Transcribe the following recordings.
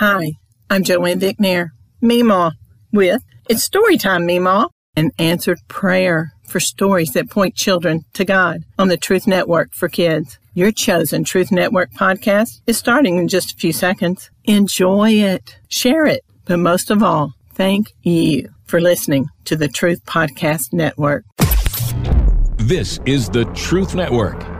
Hi, I'm Joanne Vicknair, Meemaw, with It's Storytime, Meemaw, an answered prayer for stories that point children to God on the Truth Network for Kids. Your chosen Truth Network podcast is starting in just a few seconds. Enjoy it, share it, but most of all, thank you for listening to the Truth Podcast Network. This is the Truth Network.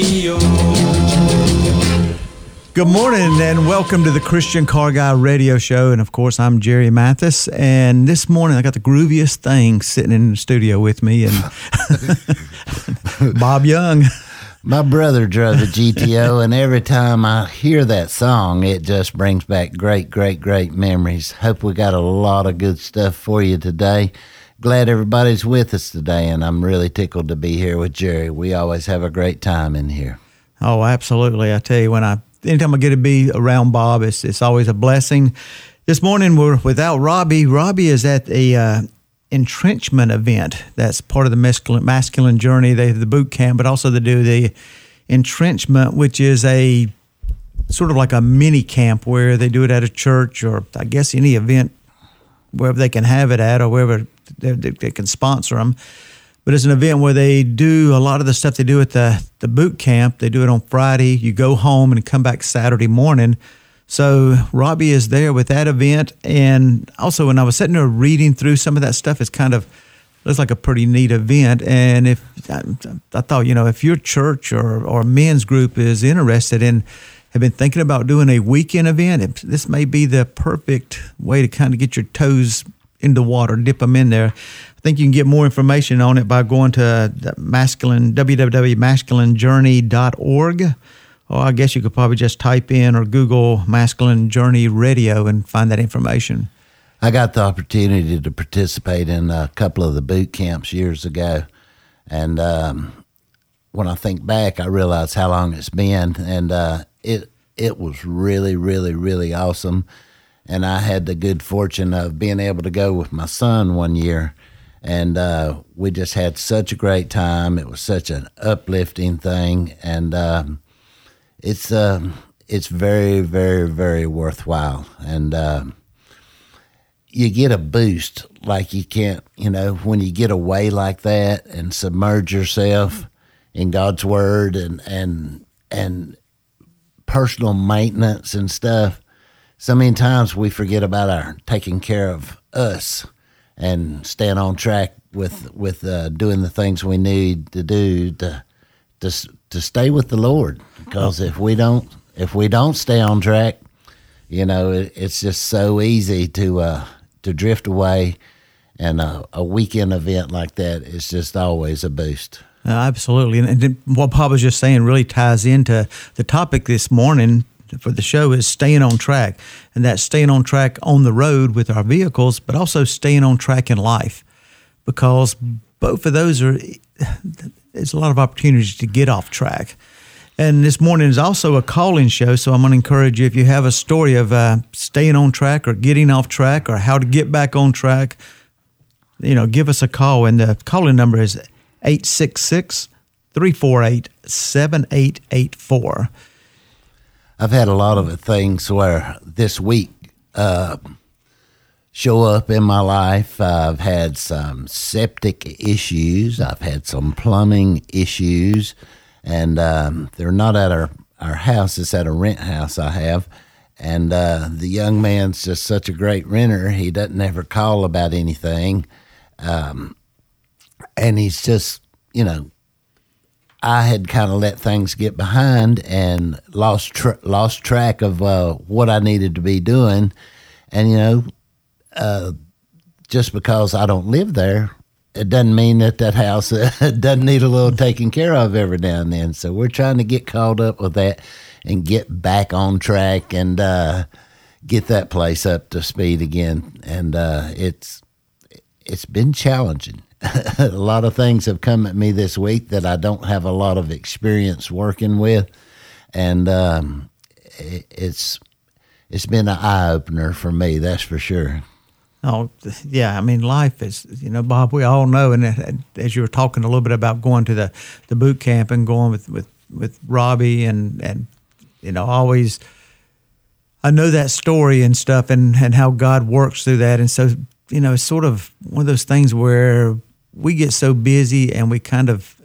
GTO. Good morning and welcome to the Christian Car Guy Radio Show. And of course, I'm Jerry Mathis. And this morning, I got the grooviest thing sitting in the studio with me, and Bob Young. My brother drove a GTO, and every time I hear that song, it just brings back great, great, great memories. Hope we got a lot of good stuff for you today. Glad everybody's with us today, and I'm really tickled to be here with Jerry. We always have a great time in here. Oh, absolutely! I tell you, when I anytime I get to be around Bob, it's it's always a blessing. This morning we're without Robbie. Robbie is at a uh, entrenchment event. That's part of the masculine, masculine journey. They have the boot camp, but also they do the entrenchment, which is a sort of like a mini camp where they do it at a church or I guess any event wherever they can have it at or wherever they, can sponsor them. But it's an event where they do a lot of the stuff they do at the, the boot camp. They do it on Friday. You go home and come back Saturday morning. So Robbie is there with that event. And also, when I was sitting there reading through some of that stuff, it's kind of looks like a pretty neat event. And if I, I thought, you know, if your church or, or men's group is interested in, have been thinking about doing a weekend event, this may be the perfect way to kind of get your toes in the water, dip them in there. I think you can get more information on it by going to masculine www.masculinejourney.org. Or I guess you could probably just type in or Google Masculine Journey Radio and find that information. I got the opportunity to participate in a couple of the boot camps years ago, and um, when I think back, I realize how long it's been, and uh, it it was really, really, really awesome. And I had the good fortune of being able to go with my son one year, and uh, we just had such a great time. It was such an uplifting thing, and um, it's um, it's very, very, very worthwhile, and. Um, you get a boost like you can't, you know, when you get away like that and submerge yourself in God's word and and and personal maintenance and stuff. So many times we forget about our taking care of us and staying on track with with uh, doing the things we need to do to to to stay with the Lord. Because if we don't if we don't stay on track, you know, it, it's just so easy to uh, to drift away. And a, a weekend event like that is just always a boost. Uh, absolutely. And, and what Bob was just saying really ties into the topic this morning for the show is staying on track. And that's staying on track on the road with our vehicles, but also staying on track in life. Because both of those are, there's a lot of opportunities to get off track. And this morning is also a calling show, so I'm going to encourage you if you have a story of uh, staying on track or getting off track or how to get back on track, you know, give us a call. And the calling number is 866 348 7884. I've had a lot of things where this week uh, show up in my life. I've had some septic issues. I've had some plumbing issues, and um, they're not at our our house. It's at a rent house I have, And uh, the young man's just such a great renter. He doesn't ever call about anything. Um, and he's just, you know, I had kind of let things get behind and lost tr- lost track of uh, what I needed to be doing, and you know, uh, just because I don't live there, it doesn't mean that that house doesn't need a little taking care of every now and then. So we're trying to get caught up with that and get back on track and uh, get that place up to speed again. And uh, it's it's been challenging. a lot of things have come at me this week that I don't have a lot of experience working with, and um, it, it's it's been an eye opener for me. That's for sure. Oh, yeah. I mean, life is, you know, Bob, we all know. And uh, as you were talking a little bit about going to the, the boot camp and going with, with, with Robbie and, and, you know, always, I know that story and stuff and, and how God works through that. And so, you know, it's sort of one of those things where we get so busy and we kind of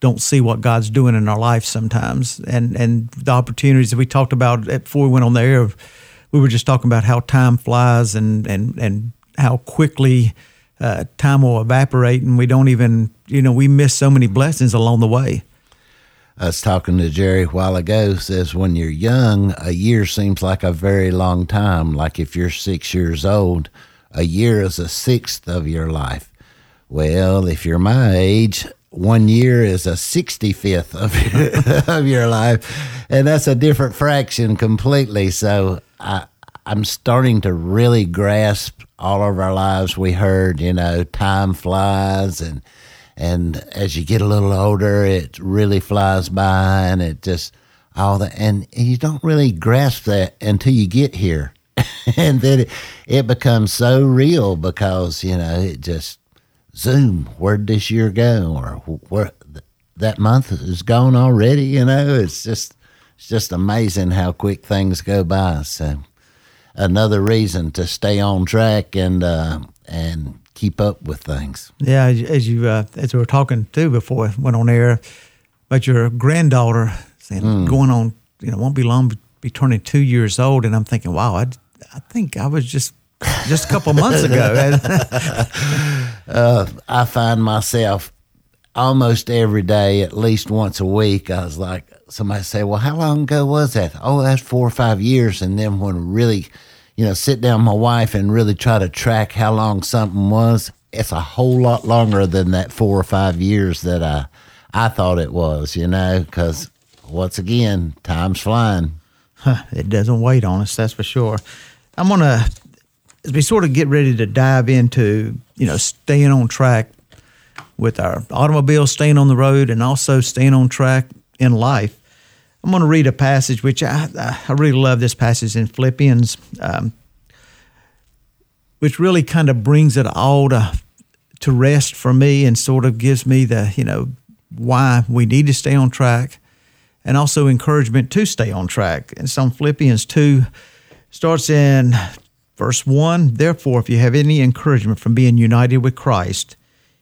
don't see what God's doing in our life sometimes. And, and the opportunities that we talked about before we went on the air we were just talking about how time flies and and and how quickly uh, time will evaporate, and we don't even you know we miss so many blessings along the way. I was talking to Jerry a while ago. Says when you're young, a year seems like a very long time. Like if you're six years old, a year is a sixth of your life. Well, if you're my age, one year is a 65th of your, of your life and that's a different fraction completely. So I, i'm starting to really grasp all of our lives. We heard you know time flies and and as you get a little older it really flies by and it just all that and you don't really grasp that until you get here. And then it, it becomes so real because you know it just Zoom, where'd this year go? Or where that month is gone already, you know? It's just it's just amazing how quick things go by. So another reason to stay on track and uh, and keep up with things. Yeah, as you uh, as we were talking too before it went on air about your granddaughter saying mm. going on, you know, won't be long be turning two years old, and I'm thinking, wow, I I think I was just just a couple months ago. uh, I find myself almost every day, at least once a week. I was like, somebody say, "Well, how long ago was that?" Oh, that's four or five years. And then when really, you know, sit down with my wife and really try to track how long something was, it's a whole lot longer than that four or five years that I I thought it was. You know, because once again, time's flying. Huh, it doesn't wait on us, that's for sure. I'm gonna as we sort of get ready to dive into, you know, staying on track with our automobile, staying on the road, and also staying on track in life, I'm going to read a passage which I, I really love this passage in Philippians, um, which really kind of brings it all to, to rest for me and sort of gives me the, you know, why we need to stay on track and also encouragement to stay on track. And so Philippians 2 starts in Verse 1 Therefore, if you have any encouragement from being united with Christ,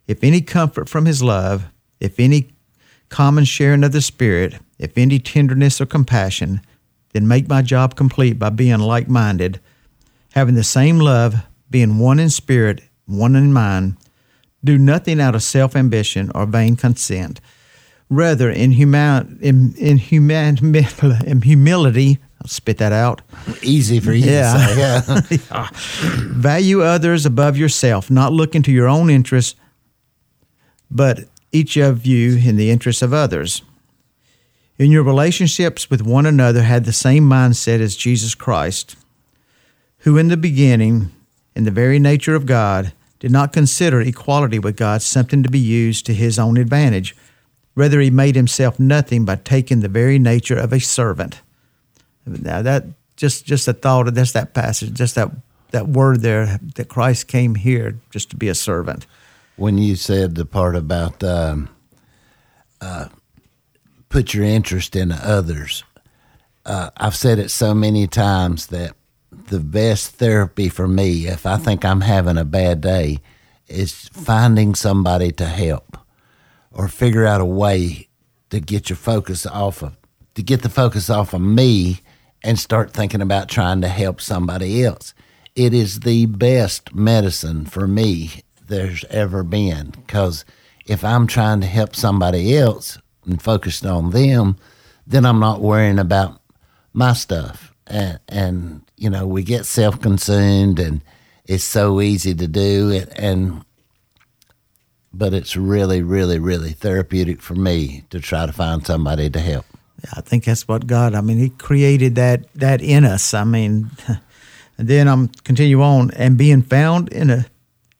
if any comfort from his love, if any common sharing of the Spirit, if any tenderness or compassion, then make my job complete by being like minded, having the same love, being one in spirit, one in mind. Do nothing out of self ambition or vain conceit. Rather, in, human, in, in, human, in humility, I'll spit that out. Easy for you yeah. to say. Yeah. Value others above yourself, not looking to your own interests, but each of you in the interests of others. In your relationships with one another, had the same mindset as Jesus Christ, who in the beginning, in the very nature of God, did not consider equality with God something to be used to his own advantage. Rather, he made himself nothing by taking the very nature of a servant now that just just a thought of this that passage, just that that word there that Christ came here just to be a servant. When you said the part about um, uh, put your interest in others, uh, I've said it so many times that the best therapy for me, if I think I'm having a bad day, is finding somebody to help or figure out a way to get your focus off of to get the focus off of me and start thinking about trying to help somebody else. It is the best medicine for me there's ever been because if I'm trying to help somebody else and focused on them, then I'm not worrying about my stuff. And, and you know, we get self consumed and it's so easy to do it. And, but it's really, really, really therapeutic for me to try to find somebody to help. I think that's what God. I mean, He created that that in us. I mean, and then I'm continue on and being found in a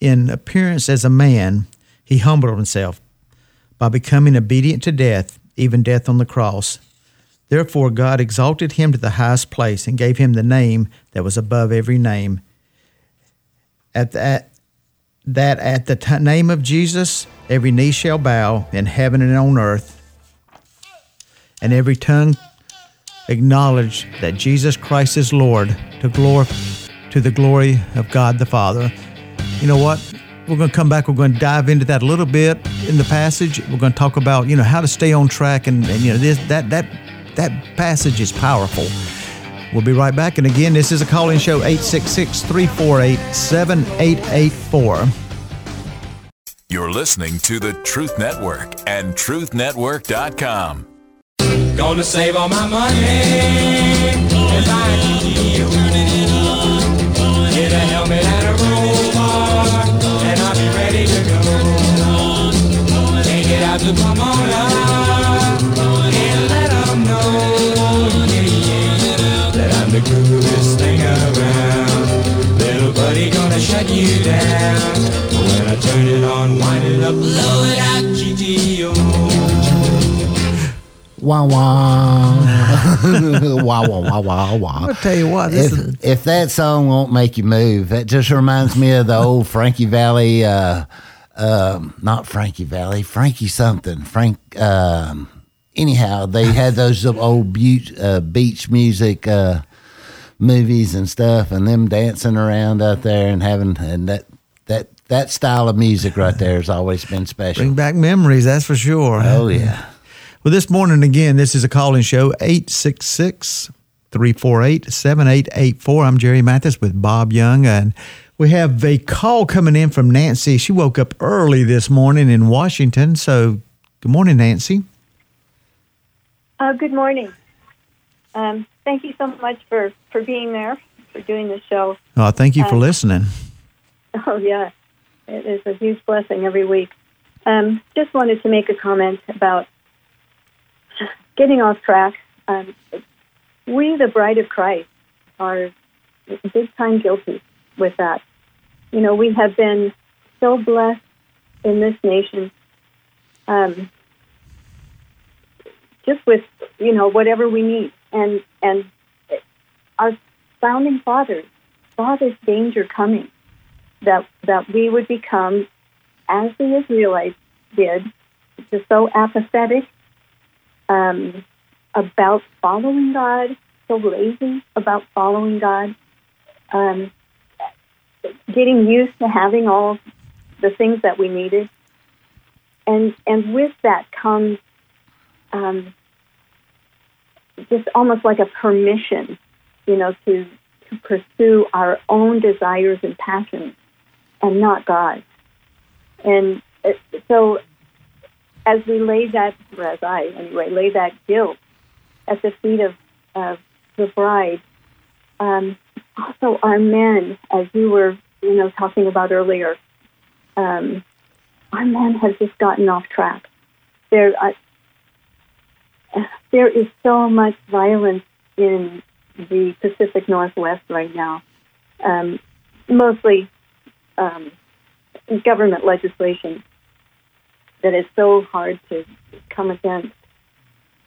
in appearance as a man, He humbled Himself by becoming obedient to death, even death on the cross. Therefore, God exalted Him to the highest place and gave Him the name that was above every name. At that that at the t- name of Jesus, every knee shall bow in heaven and on earth and every tongue acknowledge that Jesus Christ is Lord to glory to the glory of God the Father. You know what? We're going to come back. We're going to dive into that a little bit in the passage. We're going to talk about you know how to stay on track, and, and you know this that that that passage is powerful. We'll be right back. And again, this is a call in show 866 348 7884. You're listening to the Truth Network and TruthNetwork.com. Gonna save all my money and buy a GTO. Get a helmet and a roll bar, and I'll be ready to go. Take it out to Pomona and let know, that I'm the coolest thing around. Little buddy gonna shut you down. When I turn it on, wind it up, blow it out, GTO. Wah wah. wah wah wah wah wah. I'll tell you what, this If, is, if that song won't make you move, that just reminds me of the old Frankie Valli, uh, um, not Frankie Valli, Frankie something. Frank, um, anyhow, they had those old beach, uh, beach music uh, movies and stuff, and them dancing around out there and having, and that, that, that style of music right there has always been special. bring back memories, that's for sure. Oh, yeah. Well, this morning, again, this is a call in show 866 348 7884. I'm Jerry Mathis with Bob Young, and we have a call coming in from Nancy. She woke up early this morning in Washington. So, good morning, Nancy. Uh, good morning. Um, thank you so much for, for being there, for doing the show. Oh, thank you for Uh, listening. Oh, yeah. It is a huge blessing every week. Um, just wanted to make a comment about getting off track. Um, we, the bride of Christ, are big time guilty with that. You know, we have been so blessed in this nation. Um, just with you know whatever we need and and our founding fathers saw this danger coming that that we would become as the Israelites did just so apathetic um, about following God so lazy about following God um, getting used to having all the things that we needed and and with that comes um, just almost like a permission, you know, to to pursue our own desires and passions, and not God. And uh, so, as we lay that, or as I anyway, lay that guilt at the feet of, of the bride, um, also our men, as you were, you know, talking about earlier, um, our men have just gotten off track. They're, uh, there is so much violence in the Pacific Northwest right now, um, mostly um, government legislation that is so hard to come against.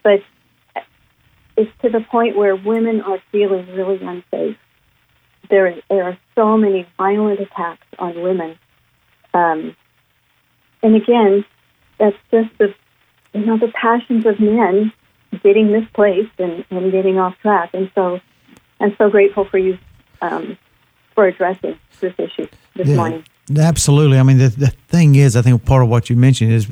But it's to the point where women are feeling really unsafe. There, there are so many violent attacks on women. Um, and again, that's just the you know the passions of men getting misplaced and, and getting off track. And so I'm so grateful for you um, for addressing this issue this Yeah. morning. Absolutely. I mean, the, the thing is, I think part of what you mentioned is,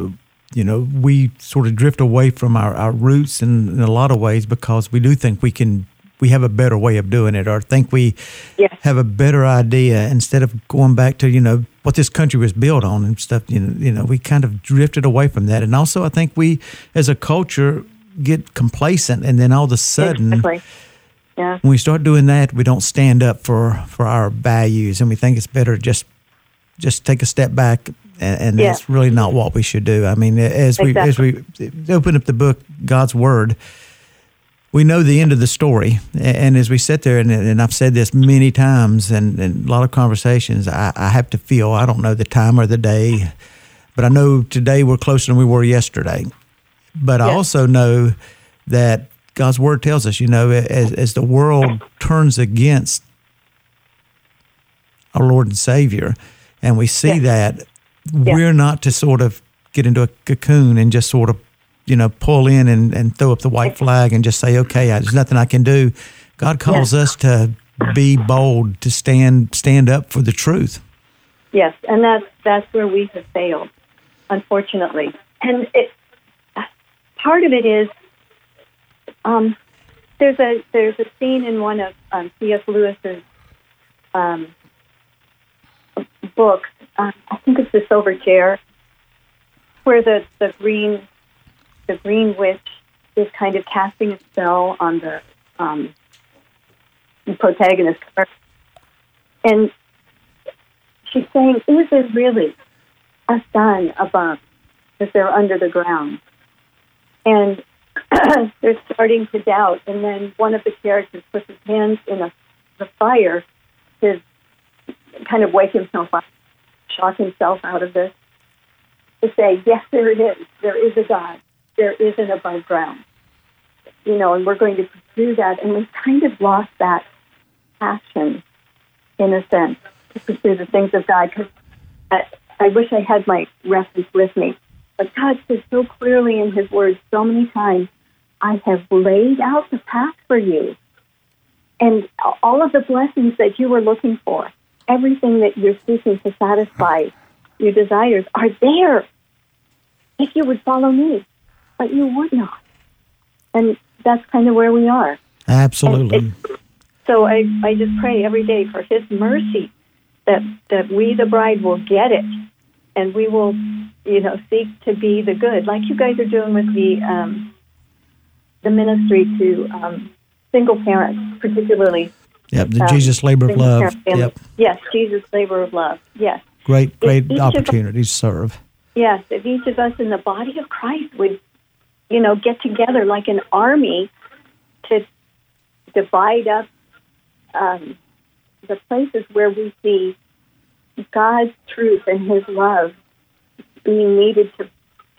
you know, we sort of drift away from our, our roots in, in a lot of ways because we do think we can we have a better way of doing it, or think we Yes. have a better idea instead of going back to you know what this country was built on and stuff. You know, you know, we kind of drifted away from that, and also I think we, as a culture, get complacent, and then all of a sudden. Exactly. Yeah. When we start doing that, we don't stand up for, for our values, and we think it's better just just take a step back, and, and Yeah. that's really not what we should do. I mean, as we as we open up the book, God's Word, we know the end of the story, and as we sit there, and, and I've said this many times, and, and a lot of conversations, I, I have to feel I don't know the time or the day, but I know today we're closer than we were yesterday. But I also know that God's word tells us, you know, as, as the world turns against our Lord and Savior, and we see that, we're not to sort of get into a cocoon and just sort of, you know, pull in and, and throw up the white flag and just say, okay, I, there's nothing I can do. God calls us to be bold, to stand stand up for the truth. Yes, and that's that's where we have failed, unfortunately. And it, part of it is um, there's a there's a scene in one of um, C.S. Lewis's um, books. Uh, I think it's the Silver Chair, where the the green the green witch is kind of casting a spell on the um, protagonist, and she's saying, "Is there really a sun above? If they're under the ground?" And they're starting to doubt. And then one of the characters puts his hands in a, the fire to kind of wake himself up, shock himself out of this, to say, "Yes, there it is. There is a God. There is an above ground." You know, and we're going to pursue that. And we've kind of lost that passion, in a sense, to pursue the things of God. Because I, I wish I had my reference with me. But God says so clearly in His Word so many times, I have laid out the path for you. And all of the blessings that you were looking for, everything that you're seeking to satisfy your desires are there if you would follow me. But you would not. And that's kind of where we are. Absolutely. So I, I just pray every day for His mercy that, that we, the bride, will get it and we will, you know, seek to be the good, like you guys are doing with the um, the ministry to um, single parents, particularly. Yep, the um, Jesus labor of love. Yep, Yes, Jesus labor of love. Yes, great, great opportunity to serve. yes. If each of us in the body of Christ would, you know, get together like an army to divide up um, the places where we see God's truth and His love being needed to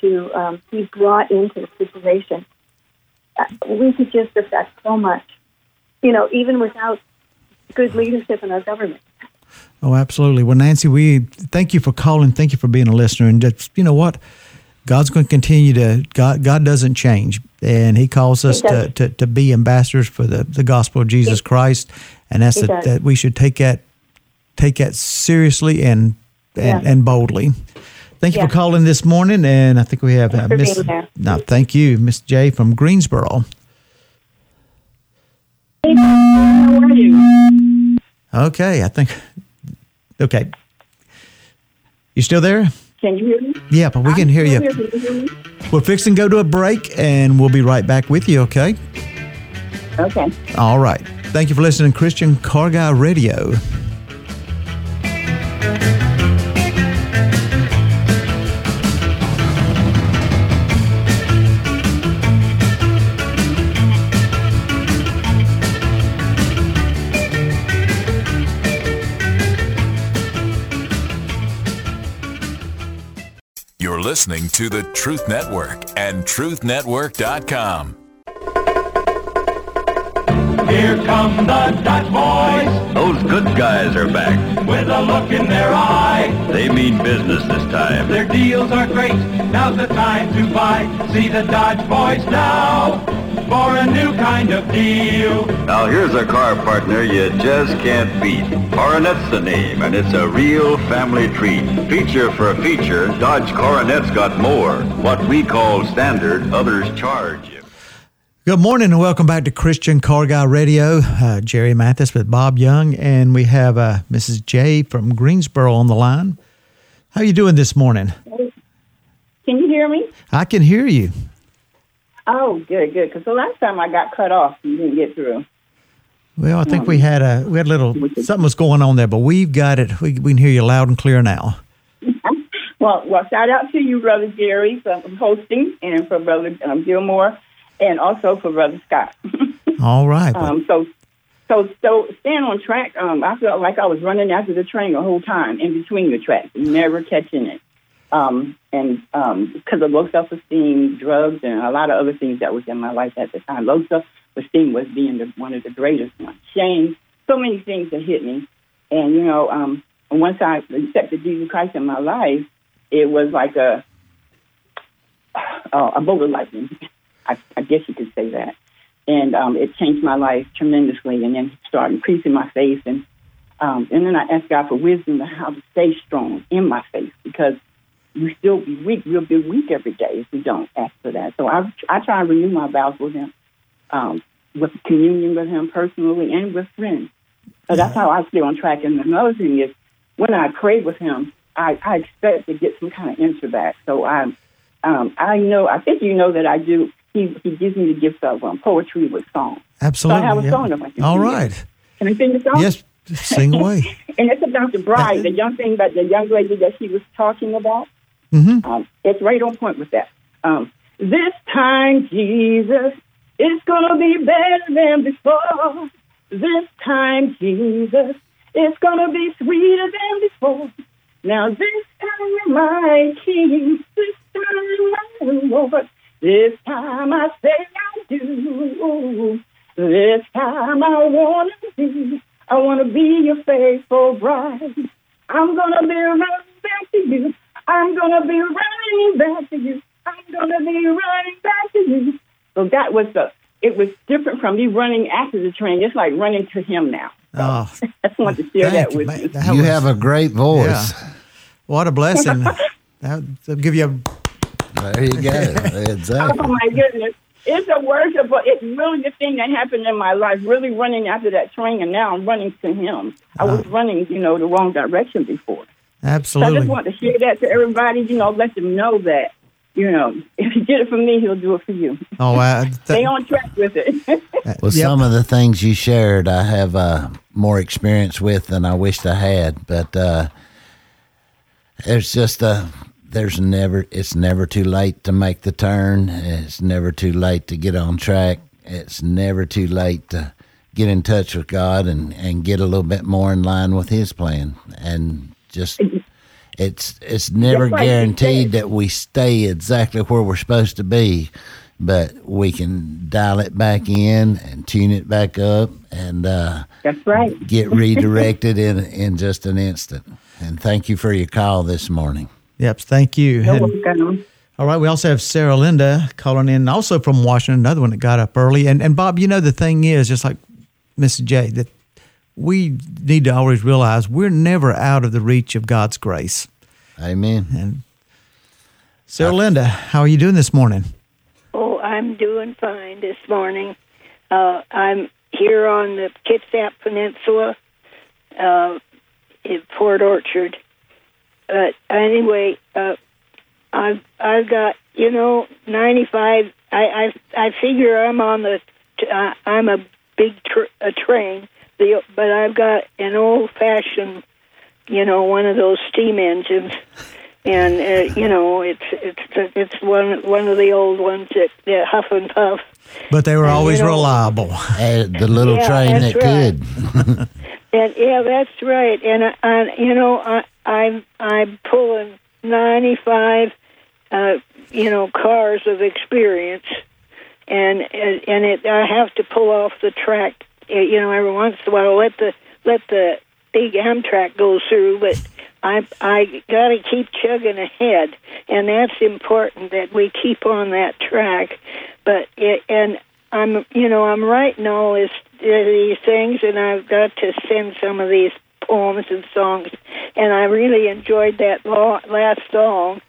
to um, be brought into the situation. Uh, we could just affect so much, you know, even without good leadership in our government. Oh, absolutely. Well, Nancy, we thank you for calling. Thank you for being a listener. And just, you know what? God's going to continue to, God, God doesn't change. And He calls us He to, to, to be ambassadors for the, the gospel of Jesus Christ. And that's a, that we should take that, take that seriously and, and, Yeah. and boldly. Thank you Yeah. for calling this morning. And I think we have uh, Miss, no, thank you, Miss J from Greensboro. How are you? Okay. I think, okay. You still there? Can you hear me? Yeah, but we can hear you. Can you hear? We're fixing to go to a break and we'll be right back with you, okay? Okay. All right. Thank you for listening Christian Car Guy Radio. Listening to the Truth Network and TruthNetwork.com. Here come the Dodge boys Those good guys are back. with a look in their eye. They mean business this time. Their deals are great. Now's the time to buy. See the Dodge boys now for a new kind of deal. Now here's a car partner you just can't beat. Coronet's the name, and it's a real family treat. Feature for feature, Dodge Coronet's got more. What we call standard, others charge you. Good morning and welcome back to Christian Car Guy Radio. Uh, Jerry Mathis with Bob Young, and we have uh, Mrs. J from Greensboro on the line. How you doing this morning? Can you hear me? I can hear you. Oh, good, good. Because the last time I got cut off, you didn't get through. Well, I think we had a we had a little something was going on there, but we've got it. We, we can hear you loud and clear now. Well, well, shout out to you, Brother Jerry, for hosting, and for Brother um, Dilmore, and also for Brother Scott. All right. well, Um, so, so, so staying on track. Um, I felt like I was running after the train the whole time, in between the tracks, never catching it. Um, and um, because of low self-esteem, drugs, and a lot of other things that was in my life at the time, low self-esteem was being the, one of the greatest ones. Shame, so many things that hit me, and you know, um, once I accepted Jesus Christ in my life, it was like a uh, a bolt of lightning. I, I guess you could say that and um, it changed my life tremendously. And then started increasing my faith, and um, and then I asked God for wisdom on how to stay strong in my faith because we still be weak. We'll be weak every day if we don't ask for that. So I I try and renew my vows with Him, um, with communion with Him personally and with friends. So that's how I stay on track. And another thing is when I pray with Him, I, I expect to get some kind of answer back. So I um, I know I think you know that I do he, he gives me the gift of um, poetry with song. Absolutely. So I have a yeah. song if I can All sing it. right. Can I sing the song? Yes, sing away. and it's about the bride, the young thing about the young lady that she was talking about. Mm-hmm. Um, it's right on point with that. Um, this time, Jesus, it's gonna be better than before. This time, Jesus, it's gonna be sweeter than before. Now this time, my King, this time, my Lord, this time I say I do. This time I wanna be, I wanna be your faithful bride. I'm gonna be running back to you. I'm gonna be running back to you. I'm gonna be running back to you. So that was the. It was different from me running after the train. It's like running to him now. Oh, I just wanted to share that you, with man. you. That you was- have a great voice. Yeah. what a blessing. that, will give you a There you go. exactly. Oh my goodness. It's a worship, but it's really the thing that happened in my life, really running after that train, and now I'm running to him. I was ah. running, you know, the wrong direction before. So I just want to share that to everybody, you know, let them know that, you know, if he did it for me, he'll do it for you. Oh, wow. Stay on track with it. Well, Yep. some of the things you shared, I have uh, more experience with than I wished I had. But uh, there's just a there's never it's never too late to make the turn. It's never too late to get on track. It's never too late to get in touch with God and, and get a little bit more in line with His plan. And just it's it's never like guaranteed that we stay exactly where we're supposed to be, but we can dial it back in and tune it back up and uh, That's right. get redirected in in just an instant. And thank you for your call this morning. Yep. Thank you. You're And- welcome. all right. We also have Sarah Linda calling in, also from Washington, another one that got up early. And, and Bob, you know, the thing is, just like Mrs. J, that we need to always realize we're never out of the reach of God's grace. Amen. And Sarah Linda, how are you doing this morning? Oh, I'm doing fine this morning. Uh, I'm here on the Kitsap Peninsula uh, in Port Orchard. But anyway, uh, I've I've got you know 95. I I I figure I'm on the uh, I'm a big tr- a train, the but I've got an old fashioned, you know, one of those steam engines and uh, you know it's it's it's one one of the old ones that, that huff and puff. But they were And, you always know- reliable. Uh, the little Yeah, train that right. could. And yeah, that's right. And I, I you know I I'm I'm pulling ninety five, uh, you know, cars of experience, and and and it I have to pull off the track, uh, you know, every once in a while. Let the let the big Amtrak go through, but I I got to keep chugging ahead, and that's important that we keep on that track. But it, and I'm you know I'm writing all this these things, and I've got to send some of these poems and songs, and I really enjoyed that last song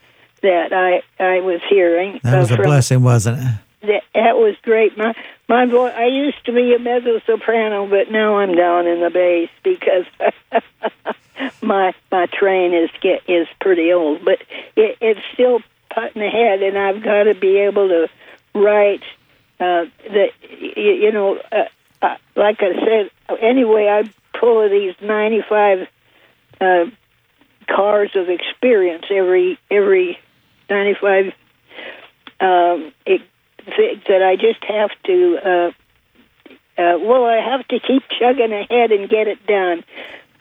that I I was hearing. That was uh, a blessing, wasn't it? That, that was great. My my voice. I used to be a mezzo soprano, but now I'm down in the bass because my my train is get is pretty old. But it, it's still putting ahead, and I've got to be able to write uh, that you, you know. Uh, uh, like I said, anyway, I pull these 95 uh, cars of experience every every 95 um, it, that I just have to. Uh, uh, well, I have to keep chugging ahead and get it done.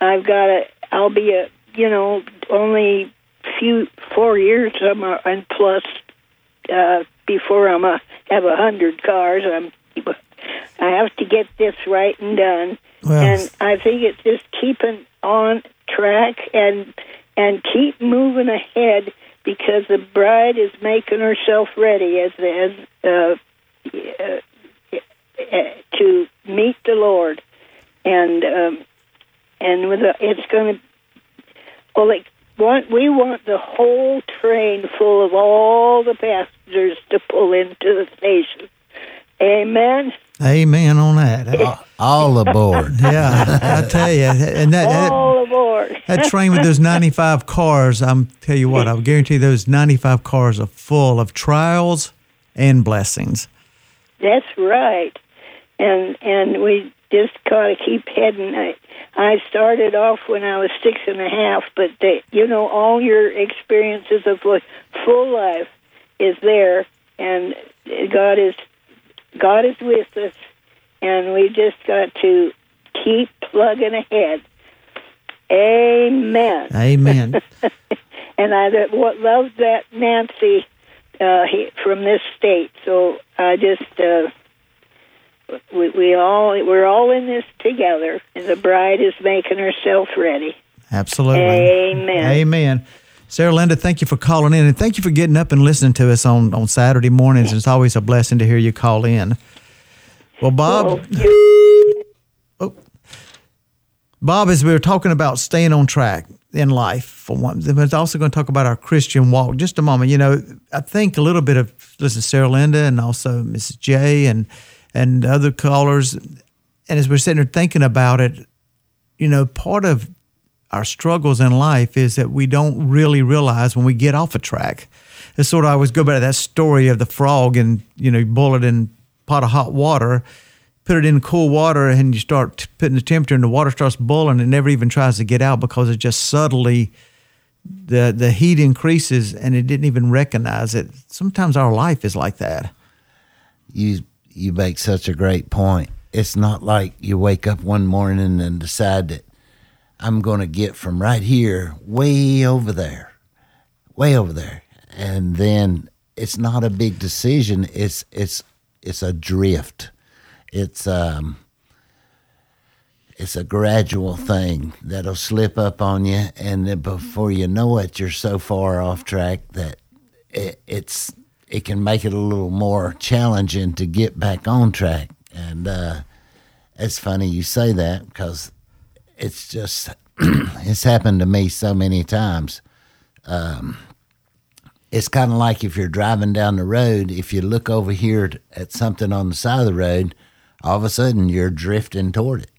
I've got to. I'll be a you know only few four years I'm a, and plus uh, before I'm a have a hundred cars. I'm I have to get this right and done. Well, and I think it's just keeping on track and and keep moving ahead because the bride is making herself ready as as uh, to meet the Lord, and um, and with a, it's going to well, like want we want the whole train full of all the passengers to pull into the station. Amen. Amen on that. All aboard. yeah, I tell you, and that, that All aboard. that train with those 95 cars, I'm tell you what, I'll guarantee those 95 cars are full of trials and blessings. That's right, and and we just gotta keep heading. I, I started off when I was six and a half, but they, you know, all your experiences of li- full life is there, and God is God is with us, and we just got to keep plugging ahead. Amen. Amen. and I that- what love that Nancy uh, he, from this state. So I just uh, we we all we're all in this together, and the bride is making herself ready. Absolutely. Amen. Amen. Sarah Linda, thank you for calling in and thank you for getting up and listening to us on, on Saturday mornings. It's always a blessing to hear you call in. Well, Bob, oh, Bob, as we were talking about staying on track in life, for one, but it's also going to talk about our Christian walk. Just a moment, you know, I think a little bit of listen, Sarah Linda and also Mrs. J and and other callers, and as we're sitting there thinking about it, you know, part of our struggles in life is that we don't really realize when we get off a track. It's sort of I always go back to that story of the frog and you know, it in pot of hot water, put it in cool water, and you start putting the temperature, and the water starts boiling, it never even tries to get out because it just subtly the the heat increases, and it didn't even recognize it. Sometimes our life is like that. you you make such a great point. It's not like you wake up one morning and decide that I'm going to get from right here way over there, way over there, and then it's not a big decision. It's it's it's a drift. It's um it's a gradual thing that'll slip up on you, and then before you know it, you're so far off track that it, it's it can make it a little more challenging to get back on track. And uh, it's funny you say that because it's just it's happened to me so many times. Um, it's kind of like if you're driving down the road, if you look over here at something on the side of the road, all of a sudden you're drifting toward it.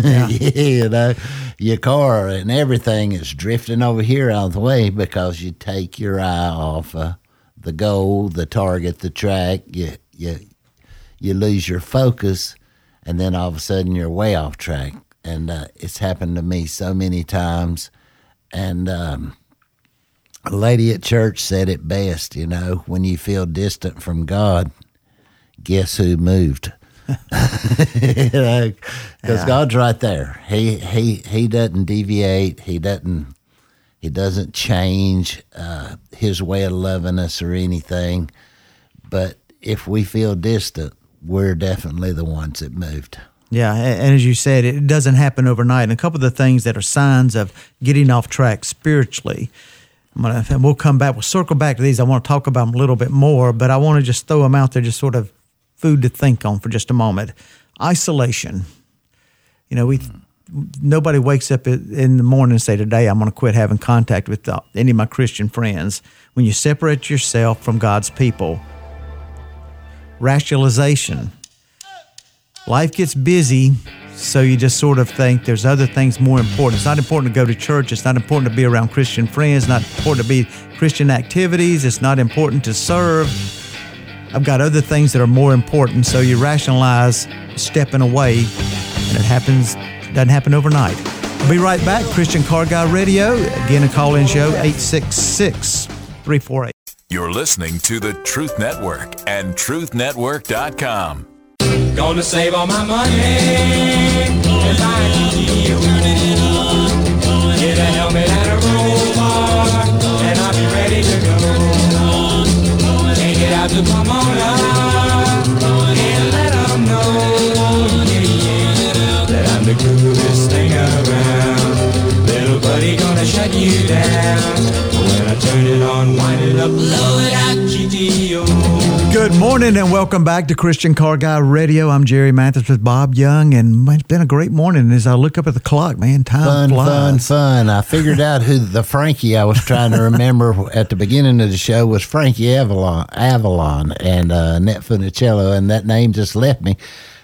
you know, your car and everything is drifting over here out of the way because you take your eye off uh, the goal, the target, the track. You you you lose your focus, and then all of a sudden you're way off track. And uh, it's happened to me so many times. And um, a lady at church said it best. You know, when you feel distant from God, guess who moved? you know, because Yeah. God's right there. He he he doesn't deviate. He doesn't he doesn't change uh, his way of loving us or anything. But if we feel distant, we're definitely the ones that moved. Yeah, and as you said, it doesn't happen overnight. And a couple of the things that are signs of getting off track spiritually, I'm gonna, and we'll come back. We'll circle back to these. I want to talk about them a little bit more, but I want to just throw them out there, just sort of food to think on for just a moment. Isolation. You know, we nobody wakes up in the morning and say, "Today I'm going to quit having contact with any of my Christian friends." When you separate yourself from God's people, rationalization. Life gets busy, so you just sort of think there's other things more important. It's not important to go to church. It's not important to be around Christian friends. It's not important to be Christian activities. It's not important to serve. I've got other things that are more important. So you rationalize stepping away, and it happens. Doesn't happen overnight. I'll be right back. Christian Car Guy Radio. Again, a call-in show 866 348. You're listening to the Truth Network and TruthNetwork.com. Gonna save all my money and buy a GTO. Get a helmet Take it out to Pomona and let 'em know, that I'm the coolest thing around. Little buddy gonna shut you down. When I turn it on, wind it up, blow it out, GTO. Good morning and welcome back to Christian Car Guy Radio. I'm Jerry Mathis with Bob Young, and man, it's been a great morning. As I look up at the clock, man, time Fun, flies. fun, fun. I figured out who the Frankie I was trying to remember at the beginning of the show was Frankie Avalon, Avalon and uh, Net Funicello, and that name just left me.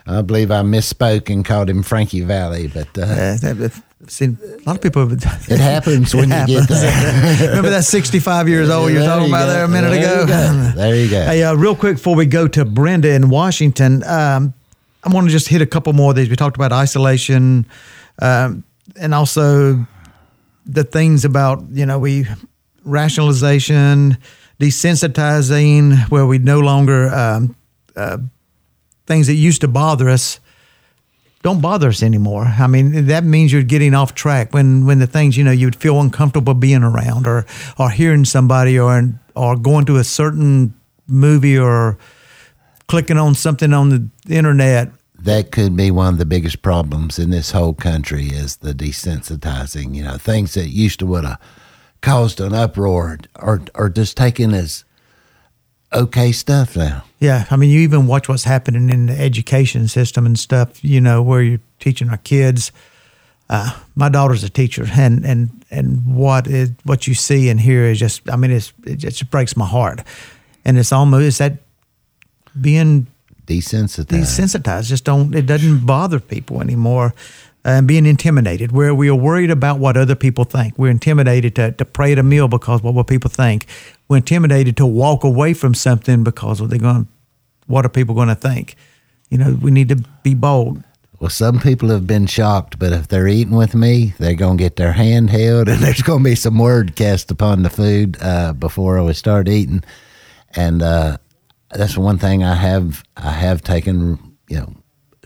I believe I misspoke and called him Frankie Valli, but uh, Uh, that- that- see, a lot of people. it happens when you get there. Remember that 65 years old you were talking you about go. there a minute There ago? you. There you go. Hey, uh, real quick before we go to Brenda in Washington, um, I want to just hit a couple more of these. We talked about isolation um, and also the things about, you know, we rationalization, desensitizing, where we no longer, um, uh, things that used to bother us don't bother us anymore. I mean, that means you're getting off track when when the things you know you'd feel uncomfortable being around, or or hearing somebody, or or going to a certain movie, or clicking on something on the internet. that could be one of the biggest problems in this whole country is the desensitizing. You know, things that used to would have caused an uproar are are just taken as okay stuff now. Yeah, I mean, you even watch what's happening in the education system and stuff. You know, where you're teaching our kids. Uh, my daughter's a teacher, and and and what is what you see and hear is just. I mean, it's it just breaks my heart, and it's almost it's that being Desensitized. desensitized. Just don't. It doesn't bother people anymore. And being intimidated, where we are worried about what other people think. We're intimidated to, to pray at a meal because what will people think. We're intimidated to walk away from something because what they're going. What are people going to think? You know, we need to be bold. Well, some people have been shocked, but if they're eating with me, they're going to get their hand held and there's going to be some word cast upon the food uh, before we start eating. And uh, that's one thing I have I have taken, you know,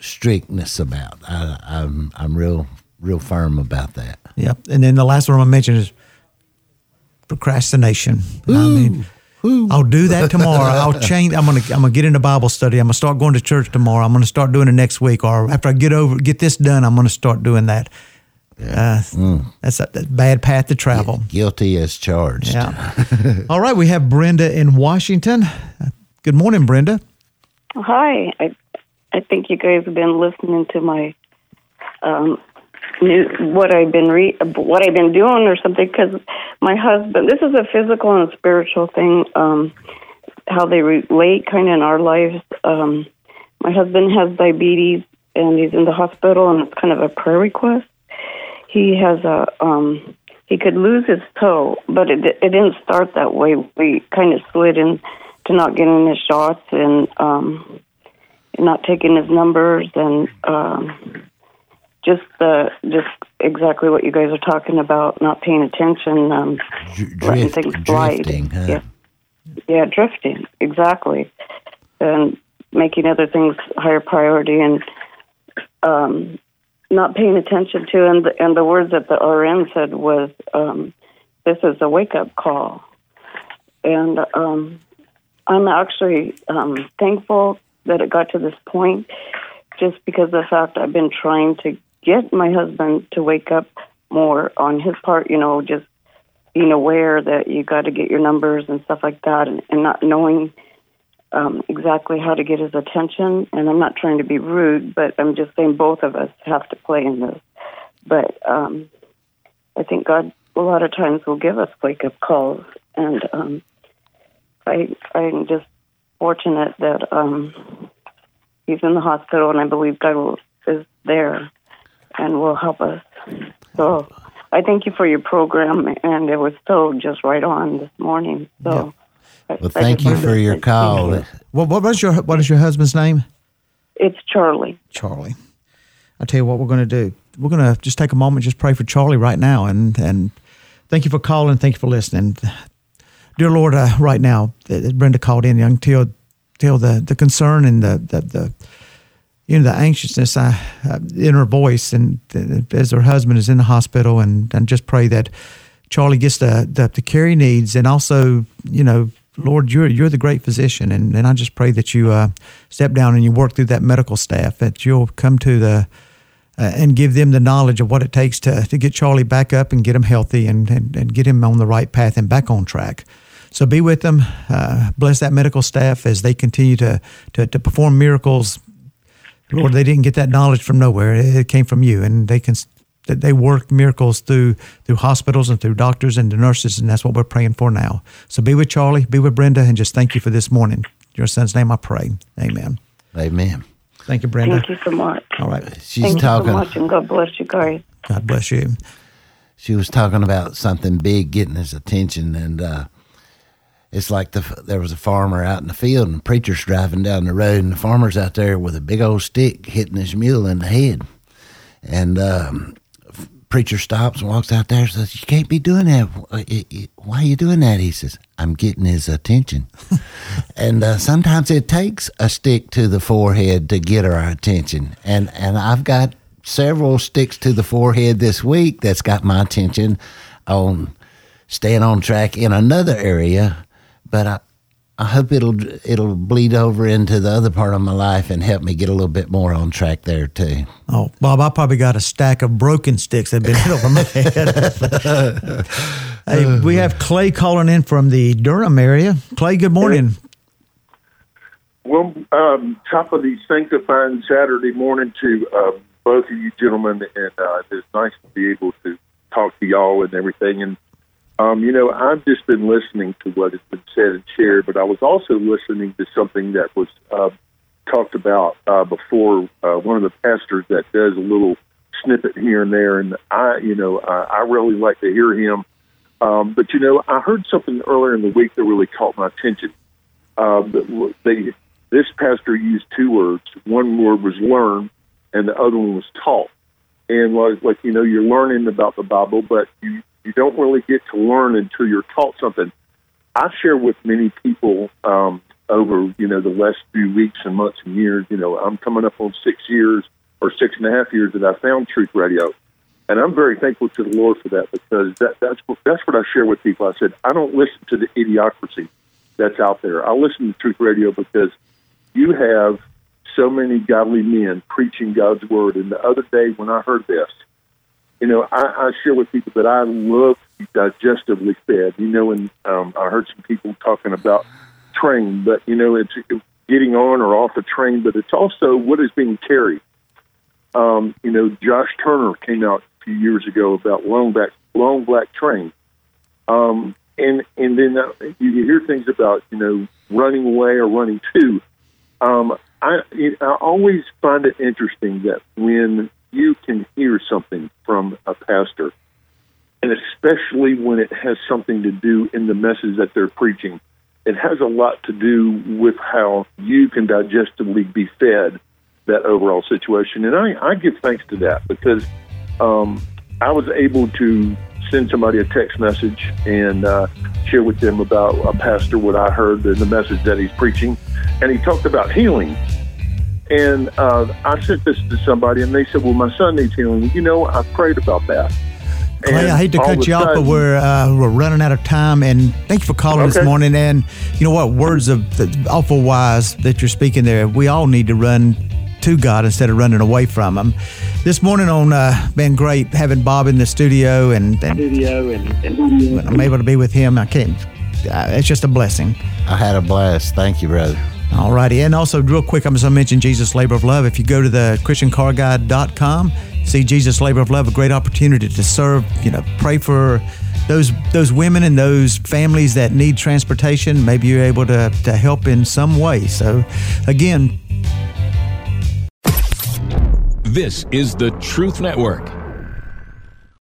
strictness about. I, I'm I'm real real firm about that. Yep. And then the last one I mentioned is procrastination. I mean, I'll do that tomorrow. I'll change. I'm gonna I'm gonna get into Bible study. I'm gonna start going to church tomorrow. I'm gonna start doing it next week, or after I get over get this done, I'm gonna start doing that. Uh, That's a, that's a bad path to travel. Guilty as charged. Yeah. All right, we have Brenda in Washington. Uh, Good morning, Brenda. Hi. I think you guys have been listening to my um new what I've been re what I've been doing or something because my husband this is a physical and spiritual thing um how they relate kind of in our lives. Um my husband has diabetes and he's in the hospital and it's kind of a prayer request. He has a um he could lose his toe but it it didn't start that way. We kind of slid in to not getting his shots and um not taking his numbers and um just the just exactly what you guys are talking about not paying attention um letting drift- things slide. drifting, huh? yeah. Yeah drifting exactly. And making other things higher priority and um not paying attention to and the, and the words that the RN said was um this is a wake up call. And um I'm actually um thankful that it got to this point just because the fact I've been trying to get my husband to wake up more on his part, you know, just being aware that you got to get your numbers and stuff like that and, and not knowing um, exactly how to get his attention. And I'm not trying to be rude, but I'm just saying both of us have to play in this. But um, I think God a lot of times will give us wake up calls. And um, I, I'm just fortunate that um, he's in the hospital, and I believe God will, is there and will help us. So I thank you for your program, and it was so just right on this morning. So. I- Well, I thank just you for your call. thank you. What, what was your What is your husband's name? It's Charlie. Charlie. I'll tell you what we're going to do. We're going to just take a moment, just pray for Charlie right now, and and thank you for calling. Thank you for listening, dear Lord. Uh, right now, that Brenda called in, young tell tell the the concern and the the, the you know the anxiousness uh, uh, in her voice, and uh, as her husband is in the hospital, and and just pray that Charlie gets the the, the care he needs, and also you know. Lord, you're you're the great physician, and, and I just pray that you uh, step down and you work through that medical staff, that you'll come to the uh, and give them the knowledge of what it takes to, to get Charlie back up and get him healthy and, and, and get him on the right path and back on track. So be with them. Uh, bless that medical staff as they continue to, to, to perform miracles. Lord, they didn't get that knowledge from nowhere. It it came from you, and they can that they work miracles through through hospitals and through doctors and the nurses, and that's what we're praying for now. So be with Charlie, be with Brenda, and just thank you for this morning. In Your son's name, I pray. Amen. Amen. Thank you, Brenda. Thank you so much. All right. She's Thank talking. you so much, and God bless you guys. God bless you. She was talking about something big getting his attention, and uh, it's like the there was a farmer out in the field, and the preacher's driving down the road, and the farmer's out there with a big old stick hitting his mule in the head, and um, preacher stops and walks out there and says, "You can't be doing that. Why are you doing that?" He says, "I'm getting his attention." and uh, sometimes it takes a stick to the forehead to get our attention, and and I've got several sticks to the forehead this week that's got my attention on staying on track in another area, but I. I hope it'll it'll bleed over into the other part of my life and help me get a little bit more on track there too. Oh, Bob, I probably got a stack of broken sticks that have been hit over my head. hey, we have Clay calling in from the Durham area. Clay, good morning. Well, um, top of the sanctifying Saturday morning to uh, both of you gentlemen, and uh, it's nice to be able to talk to y'all and everything. And um, you know, I've just been listening to what has been said and shared, but I was also listening to something that was uh, talked about uh, before. Uh, one of the pastors that does a little snippet here and there, and I, you know, I, I really like to hear him. Um, but you know, I heard something earlier in the week that really caught my attention. Uh, they, this pastor used two words. One word was learn, and the other one was taught. And like, like you know, you're learning about the Bible, but you you don't really get to learn until you're taught something. I share with many people um, over you know the last few weeks and months and years. You know, I'm coming up on six years or six and a half years that I found Truth Radio, and I'm very thankful to the Lord for that because that, that's what, that's what I share with people. I said I don't listen to the idiocracy that's out there. I listen to Truth Radio because you have so many godly men preaching God's word. And the other day when I heard this, you know, I, I share with people that I love to be digestively fed. You know, and um, I heard some people talking about train, but you know, it's getting on or off the train, but it's also what is being carried. Um, you know, Josh Turner came out a few years ago about long black long black train, um, and and then uh, you hear things about you know running away or running to. Um, I it, I always find it interesting that when you can hear something from a pastor, and especially when it has something to do in the message that they're preaching, it has a lot to do with how you can digestively be fed that overall situation. And I, I give thanks to that because um, I was able to send somebody a text message and uh, share with them about a pastor what I heard in the message that he's preaching, and he talked about healing. And uh, I sent this to somebody, and they said, "Well, my son needs healing." You know, I prayed about that. Clay, I hate to cut you off, but we're uh, we're running out of time. And thank you for calling this morning. And you know what? Words of the awful wise that you're speaking there. We all need to run to God instead of running away from Him. This morning on uh, been great having Bob in the studio, and, and Studio and, and I'm able to be with him. I can't. Uh, it's just a blessing. I had a blast. Thank you, brother. All righty. And also, real quick, I'm going to mention Jesus Labor of Love. If you go to the ChristianCarGuy.com, see Jesus Labor of Love, a great opportunity to serve, you know, pray for those those women and those families that need transportation. Maybe you're able to, to help in some way. So, again, This is the Truth Network.